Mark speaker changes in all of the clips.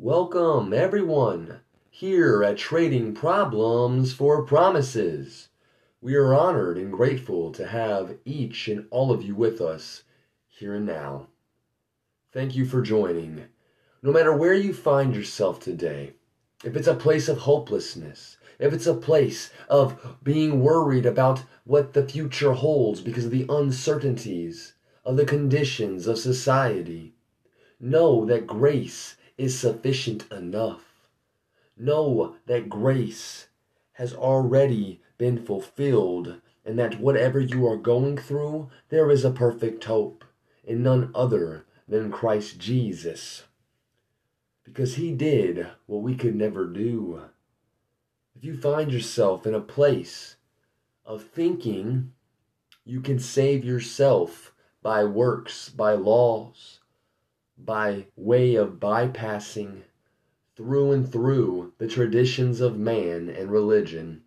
Speaker 1: Welcome, everyone, here at Trading Problems for Promises. We are honored and grateful to have each and all of you with us here and now. Thank you for joining. No matter where you find yourself today, if it's a place of hopelessness, if it's a place of being worried about what the future holds because of the uncertainties of the conditions of society, know that grace is sufficient enough. Know that grace has already been fulfilled, and that whatever you are going through, there is a perfect hope in none other than Christ Jesus. Because he did what we could never do. If you find yourself in a place of thinking you can save yourself by works, by laws, by way of bypassing through and through the traditions of man and religion.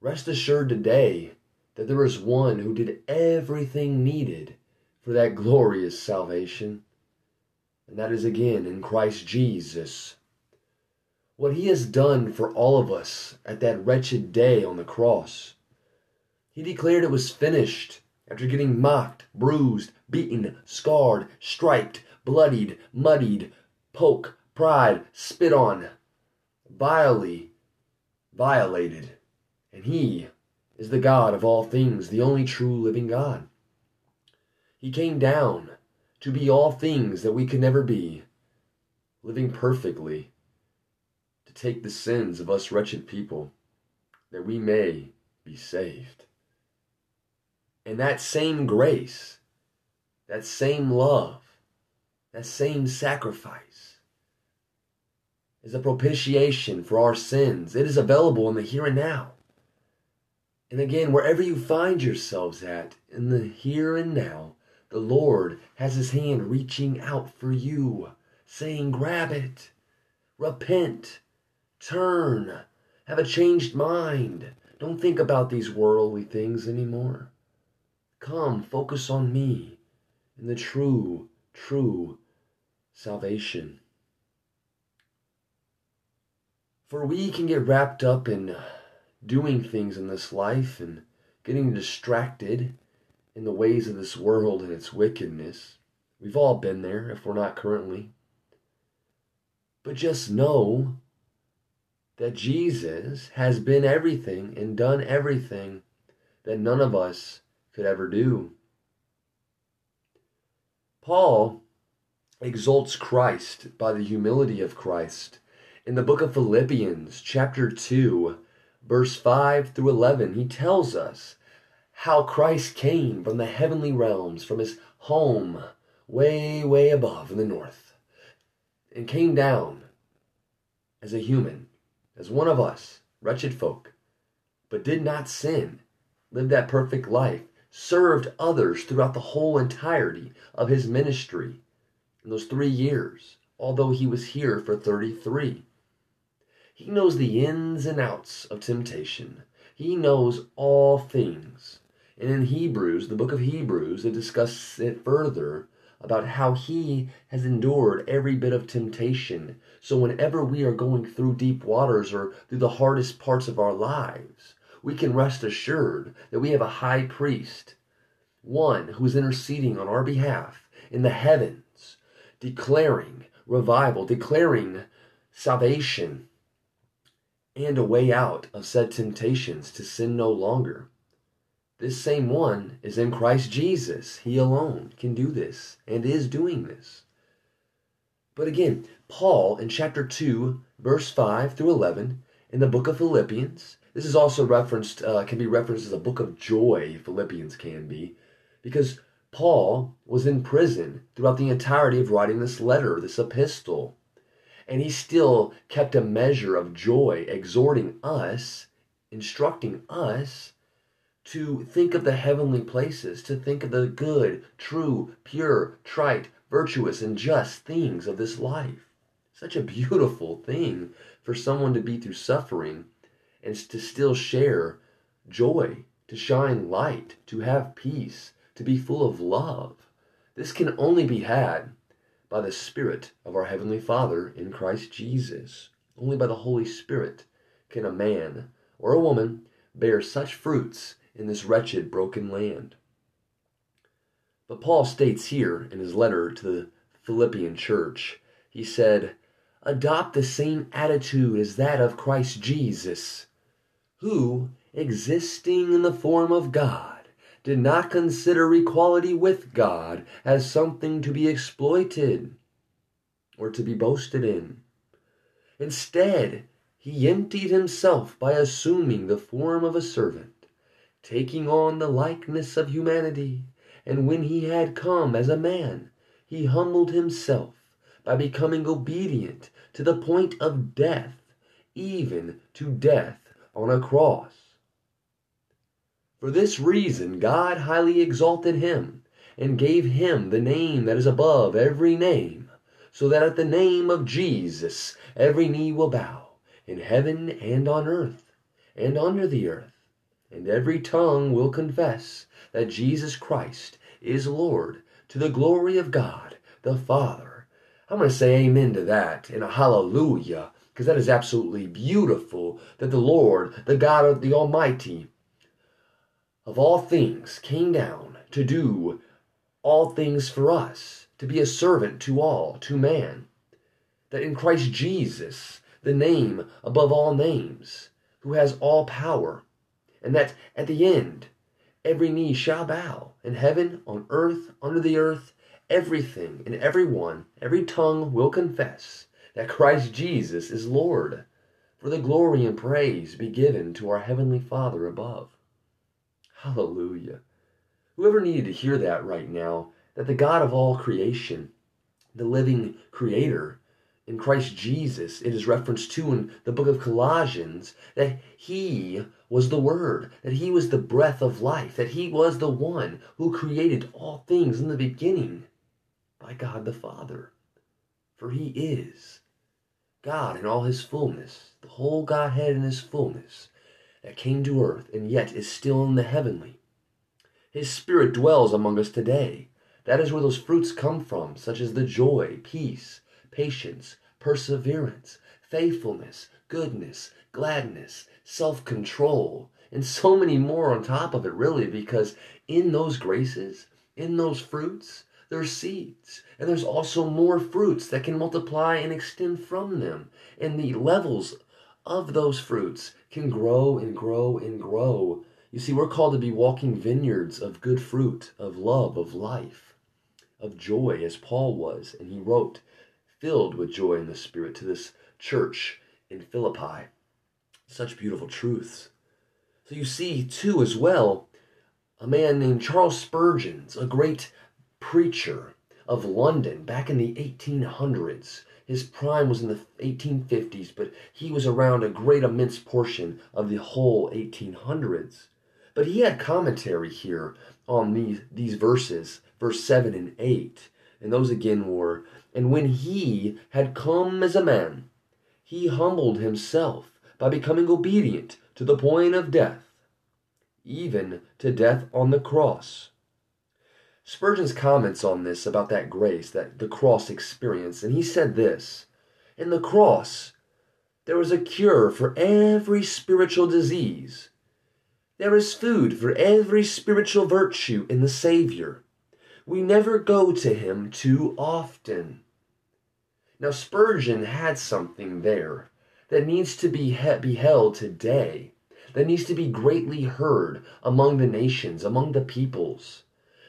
Speaker 1: Rest assured today that there is one who did everything needed for that glorious salvation, and that is again in Christ Jesus. What he has done for all of us at that wretched day on the cross. He declared it was finished after getting mocked, bruised, beaten, scarred, striped, bloodied, muddied, poke, pried, spit on, vilely violated. And He is the God of all things, the only true living God. He came down to be all things that we could never be, living perfectly, to take the sins of us wretched people, that we may be saved. And that same grace, that same love, that same sacrifice is a propitiation for our sins. It is available in the here and now. And again, wherever you find yourselves at, in the here and now, the Lord has His hand reaching out for you, saying, Grab it, repent, turn, have a changed mind. Don't think about these worldly things anymore. Come, focus on me and the true, true salvation. For we can get wrapped up in uh, doing things in this life and getting distracted in the ways of this world and its wickedness. We've all been there if we're not currently. But just know that Jesus has been everything and done everything that none of us could ever do. Paul exalts Christ by the humility of Christ. In the book of Philippians, chapter 2, verse 5 through 11, he tells us how Christ came from the heavenly realms, from his home way, way above in the north, and came down as a human, as one of us, wretched folk, but did not sin, lived that perfect life, served others throughout the whole entirety of his ministry in those three years, although he was here for 33. He knows the ins and outs of temptation. He knows all things. And in Hebrews, the book of Hebrews, it discusses it further about how he has endured every bit of temptation. So whenever we are going through deep waters or through the hardest parts of our lives, we can rest assured that we have a high priest, one who is interceding on our behalf in the heavens declaring revival, declaring salvation, and a way out of said temptations to sin no longer. This same one is in Christ Jesus. He alone can do this and is doing this. But again, Paul in chapter 2, verse 5 through 11, in the book of Philippians, this is also referenced, uh, can be referenced as a book of joy, Philippians can be, because Paul was in prison throughout the entirety of writing this letter, this epistle. And he still kept a measure of joy, exhorting us, instructing us to think of the heavenly places, to think of the good, true, pure, trite, virtuous, and just things of this life. Such a beautiful thing for someone to be through suffering and to still share joy, to shine light, to have peace, to be full of love. This can only be had by the Spirit of our Heavenly Father in Christ Jesus. Only by the Holy Spirit can a man or a woman bear such fruits in this wretched, broken land. But Paul states here in his letter to the Philippian church, he said, Adopt the same attitude as that of Christ Jesus, who, existing in the form of God, did not consider equality with God as something to be exploited or to be boasted in. Instead, he emptied himself by assuming the form of a servant, taking on the likeness of humanity, and when he had come as a man, he humbled himself by becoming obedient to the point of death, even to death on a cross. For this reason, God highly exalted him and gave him the name that is above every name, so that at the name of Jesus every knee will bow in heaven and on earth and under the earth, and every tongue will confess that Jesus Christ is Lord to the glory of God the Father. I'm going to say amen to that and a hallelujah because that is absolutely beautiful that the Lord, the God of the Almighty, of all things, came down to do all things for us, to be a servant to all, to man. That in Christ Jesus, the name above all names, who has all power, and that at the end every knee shall bow in heaven, on earth, under the earth, everything and everyone, every tongue will confess that Christ Jesus is Lord, for the glory and praise be given to our Heavenly Father above. Hallelujah. Whoever needed to hear that right now, that the God of all creation, the living Creator, in Christ Jesus, it is referenced to in the book of Colossians that He was the Word, that He was the breath of life, that He was the one who created all things in the beginning by God the Father. For He is God in all His fullness, the whole Godhead in His fullness that came to earth and yet is still in the heavenly. His Spirit dwells among us today. That is where those fruits come from, such as the joy, peace, patience, perseverance, faithfulness, goodness, gladness, self control, and so many more on top of it, really, because in those graces, in those fruits, there's seeds. And there's also more fruits that can multiply and extend from them. And the levels of those fruits can grow and grow and grow. You see, we're called to be walking vineyards of good fruit, of love, of life, of joy, as Paul was. And he wrote filled with joy in the Spirit to this church in Philippi. Such beautiful truths. So you see, too, as well, a man named Charles Spurgeon, a great preacher of London back in the 1800s. His prime was in the 1850s, but he was around a great immense portion of the whole 1800s. But he had commentary here on these, these verses, verse 7 and 8. And those again were and when he had come as a man, he humbled himself by becoming obedient to the point of death, even to death on the cross. Spurgeon's comments on this about that grace that the cross experience, and he said this In the cross, there is a cure for every spiritual disease. There is food for every spiritual virtue in the Savior. We never go to him too often. Now, Spurgeon had something there that needs to be beheld today, that needs to be greatly heard among the nations, among the peoples,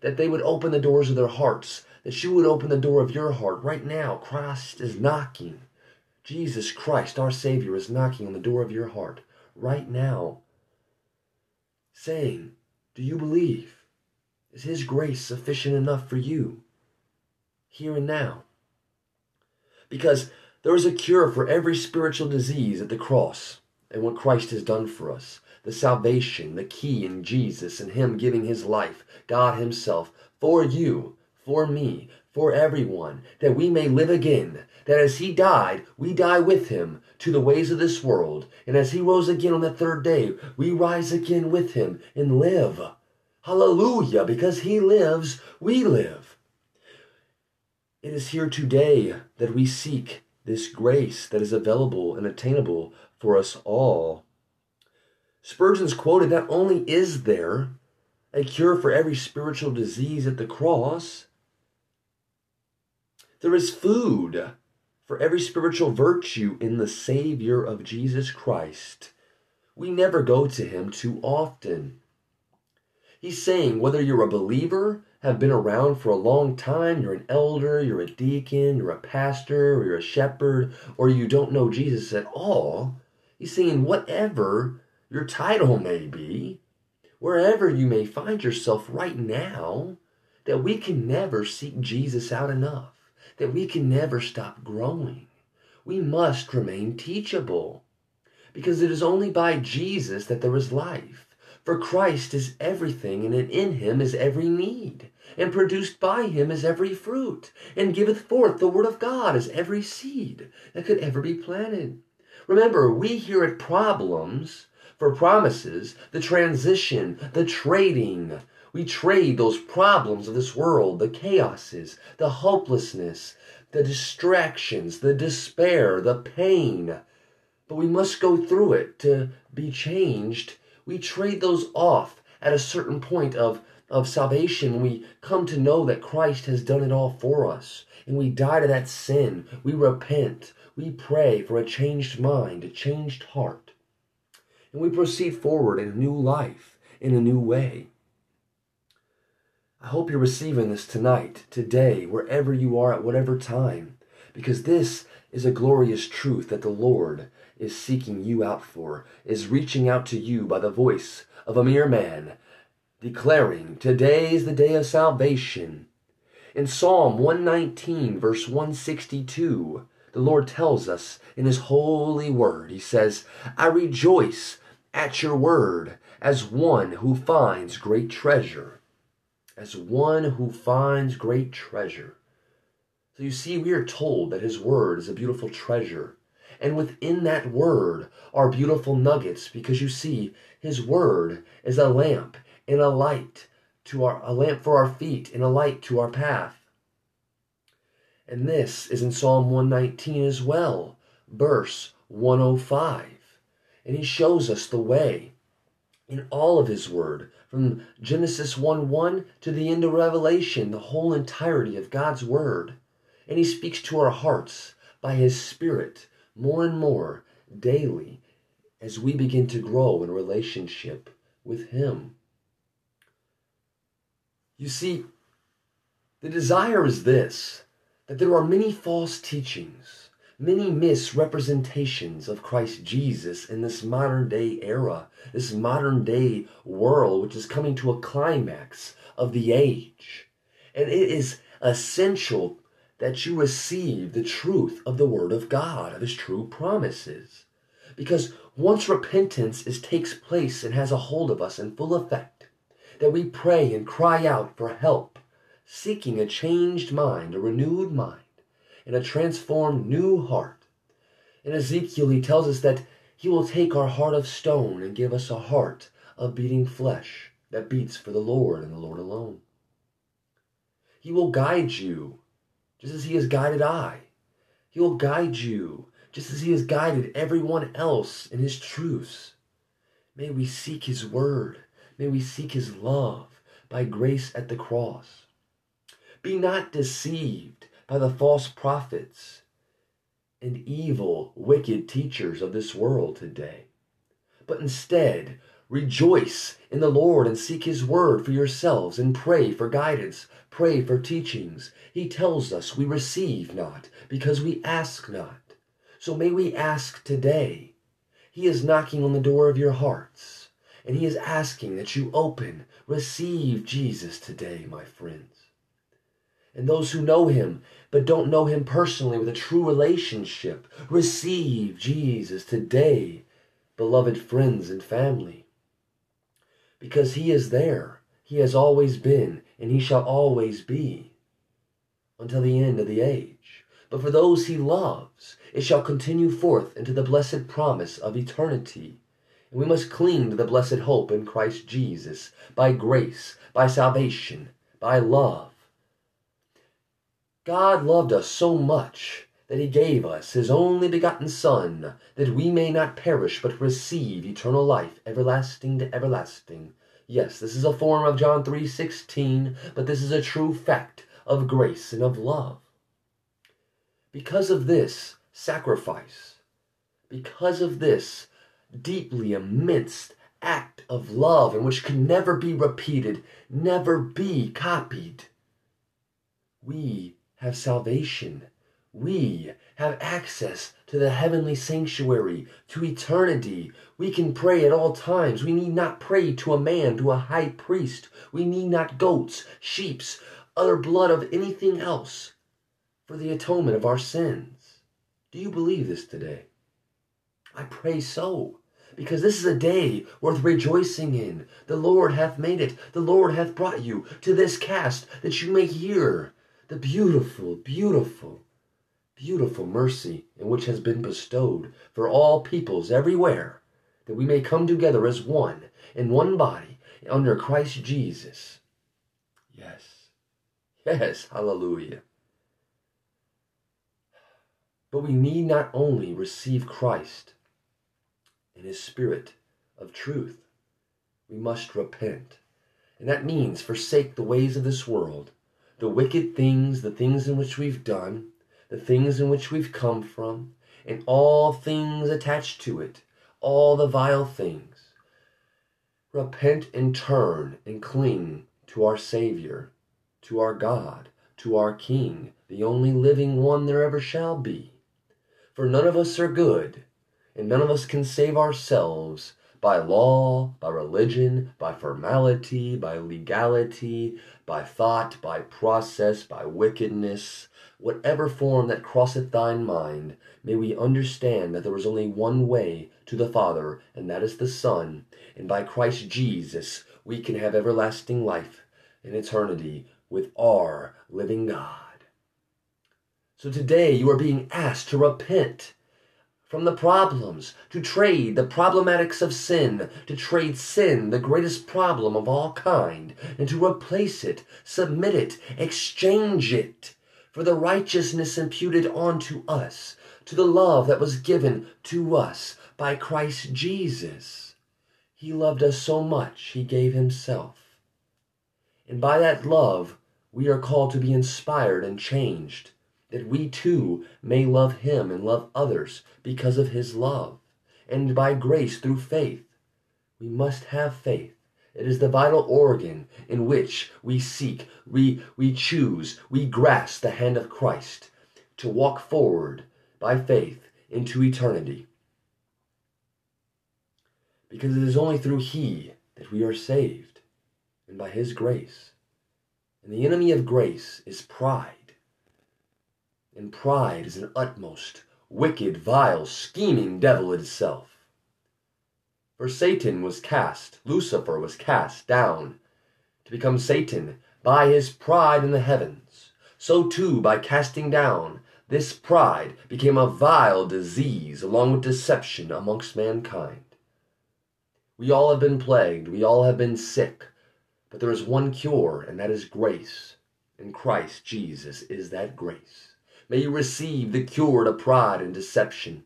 Speaker 1: that they would open the doors of their hearts, that you would open the door of your heart right now. Christ is knocking. Jesus Christ, our Savior, is knocking on the door of your heart right now, saying, Do you believe? Is His grace sufficient enough for you? Here and now because there is a cure for every spiritual disease at the cross and what Christ has done for us. The salvation, the key in Jesus and Him giving His life, God Himself, for you, for me, for everyone, that we may live again. That as He died, we die with Him to the ways of this world. And as He rose again on the third day, we rise again with Him and live. Hallelujah, because He lives, we live. It is here today that we seek this grace that is available and attainable for us all. Spurgeon's quoted not only is there a cure for every spiritual disease at the cross, there is food for every spiritual virtue in the Savior of Jesus Christ. We never go to Him too often. He's saying whether you're a believer, have been around for a long time, you're an elder, you're a deacon, you're a pastor, or you're a shepherd, or you don't know Jesus at all, he's saying whatever your title may be, wherever you may find yourself right now, that we can never seek Jesus out enough that we can never stop growing. We must remain teachable because it is only by Jesus that there is life. For Christ is everything, and in him is every need, and produced by him is every fruit, and giveth forth the word of God as every seed that could ever be planted. Remember, we here at problems for promises, the transition, the trading, we trade those problems of this world, the chaoses, the hopelessness, the distractions, the despair, the pain. But we must go through it to be changed. We trade those off at a certain point of, of salvation. We come to know that Christ has done it all for us. And we die to that sin. We repent. We pray for a changed mind, a changed heart. And we proceed forward in a new life, in a new way. I hope you're receiving this tonight, today, wherever you are at whatever time, because this is a glorious truth that the Lord is seeking you out for, is reaching out to you by the voice of a mere man, declaring, Today is the day of salvation. In Psalm 119, verse 162, the Lord tells us in His holy word, He says, I rejoice at your word as one who finds great treasure as one who finds great treasure. So you see, we are told that His Word is a beautiful treasure. And within that Word are beautiful nuggets because you see, His Word is a lamp and a light to our, a lamp for our feet and a light to our path. And this is in Psalm 119 as well, verse 105. And He shows us the way in all of His Word from Genesis 1 1 to the end of Revelation, the whole entirety of God's Word. And He speaks to our hearts by His Spirit more and more daily as we begin to grow in relationship with Him. You see, the desire is this that there are many false teachings many misrepresentations of Christ Jesus in this modern day era, this modern day world, which is coming to a climax of the age. And it is essential that you receive the truth of the Word of God, of His true promises. Because once repentance is, takes place and has a hold of us in full effect, that we pray and cry out for help, seeking a changed mind, a renewed mind, and a transformed new heart. In Ezekiel, he tells us that he will take our heart of stone and give us a heart of beating flesh that beats for the Lord and the Lord alone. He will guide you just as he has guided I. He will guide you just as he has guided everyone else in his truths. May we seek his word. May we seek his love by grace at the cross. Be not deceived by the false prophets and evil, wicked teachers of this world today. But instead, rejoice in the Lord and seek His word for yourselves and pray for guidance, pray for teachings. He tells us we receive not because we ask not. So may we ask today. He is knocking on the door of your hearts, and He is asking that you open, receive Jesus today, my friends and those who know him but don't know him personally with a true relationship. Receive Jesus today, beloved friends and family. Because he is there. He has always been, and he shall always be until the end of the age. But for those he loves, it shall continue forth into the blessed promise of eternity. And we must cling to the blessed hope in Christ Jesus by grace, by salvation, by love God loved us so much that he gave us his only begotten Son, that we may not perish but receive eternal life, everlasting to everlasting. Yes, this is a form of John 3:16, but this is a true fact of grace and of love. Because of this sacrifice, because of this deeply immense act of love and which can never be repeated, never be copied, we have salvation. We have access to the heavenly sanctuary, to eternity. We can pray at all times. We need not pray to a man, to a high priest. We need not goats, sheeps, other blood of anything else for the atonement of our sins. Do you believe this today? I pray so because this is a day worth rejoicing in. The Lord hath made it. The Lord hath brought you to this cast that you may hear the beautiful, beautiful, beautiful mercy in which has been bestowed for all peoples everywhere, that we may come together as one in one body under Christ Jesus. Yes, yes, hallelujah. But we need not only receive Christ and His Spirit of truth, we must repent. And that means forsake the ways of this world the wicked things, the things in which we've done, the things in which we've come from, and all things attached to it, all the vile things. Repent and turn and cling to our Savior, to our God, to our King, the only living one there ever shall be. For none of us are good, and none of us can save ourselves by law, by religion, by formality, by legality, by thought, by process, by wickedness, whatever form that crosseth thine mind, may we understand that there is only one way to the Father, and that is the Son, and by Christ Jesus we can have everlasting life in eternity with our living God. So today you are being asked to repent from the problems, to trade the problematics of sin, to trade sin, the greatest problem of all kind, and to replace it, submit it, exchange it for the righteousness imputed onto us, to the love that was given to us by Christ Jesus. He loved us so much, he gave himself. And by that love, we are called to be inspired and changed that we too may love him and love others because of his love, and by grace through faith. We must have faith. It is the vital organ in which we seek, we, we choose, we grasp the hand of Christ to walk forward by faith into eternity. Because it is only through He that we are saved, and by His grace. And the enemy of grace is pride and pride is an utmost, wicked, vile, scheming devil itself. For Satan was cast, Lucifer was cast down to become Satan by his pride in the heavens. So too, by casting down, this pride became a vile disease along with deception amongst mankind. We all have been plagued, we all have been sick, but there is one cure, and that is grace. And Christ Jesus is that grace. May you receive the cure to pride and deception.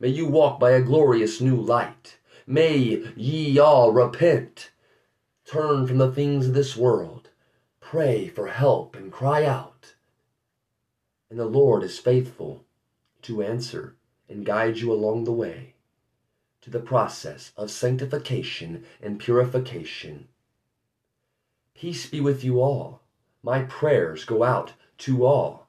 Speaker 1: May you walk by a glorious new light. May ye all repent. Turn from the things of this world. Pray for help and cry out. And the Lord is faithful to answer and guide you along the way to the process of sanctification and purification. Peace be with you all. My prayers go out to all.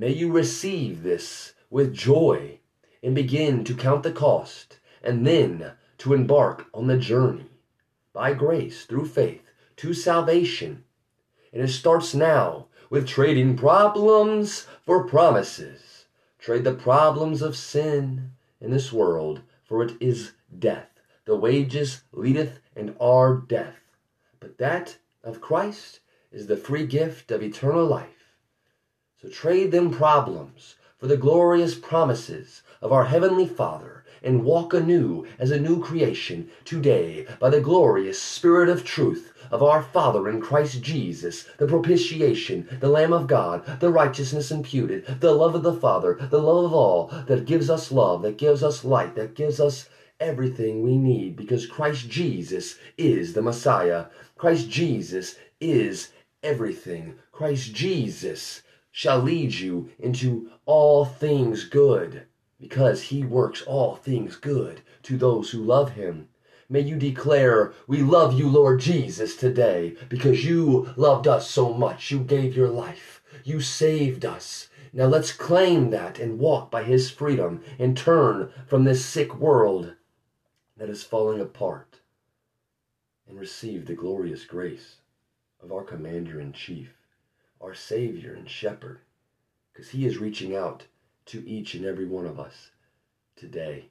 Speaker 1: May you receive this with joy and begin to count the cost and then to embark on the journey by grace through faith to salvation. And it starts now with trading problems for promises. Trade the problems of sin in this world, for it is death. The wages leadeth and are death. But that of Christ is the free gift of eternal life. So trade them problems for the glorious promises of our Heavenly Father and walk anew as a new creation today by the glorious Spirit of truth of our Father in Christ Jesus, the propitiation, the Lamb of God, the righteousness imputed, the love of the Father, the love of all that gives us love, that gives us light, that gives us everything we need because Christ Jesus is the Messiah. Christ Jesus is everything. Christ Jesus shall lead you into all things good because he works all things good to those who love him. May you declare, We love you, Lord Jesus, today, because you loved us so much. You gave your life. You saved us. Now let's claim that and walk by His freedom and turn from this sick world that is falling apart and receive the glorious grace of our Commander in Chief, our Savior and Shepherd, because He is reaching out to each and every one of us today.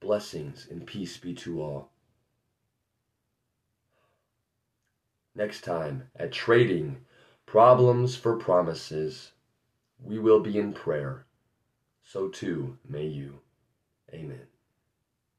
Speaker 1: Blessings and peace be to all. Next time at Trading Problems for Promises, we will be in prayer. So too may you.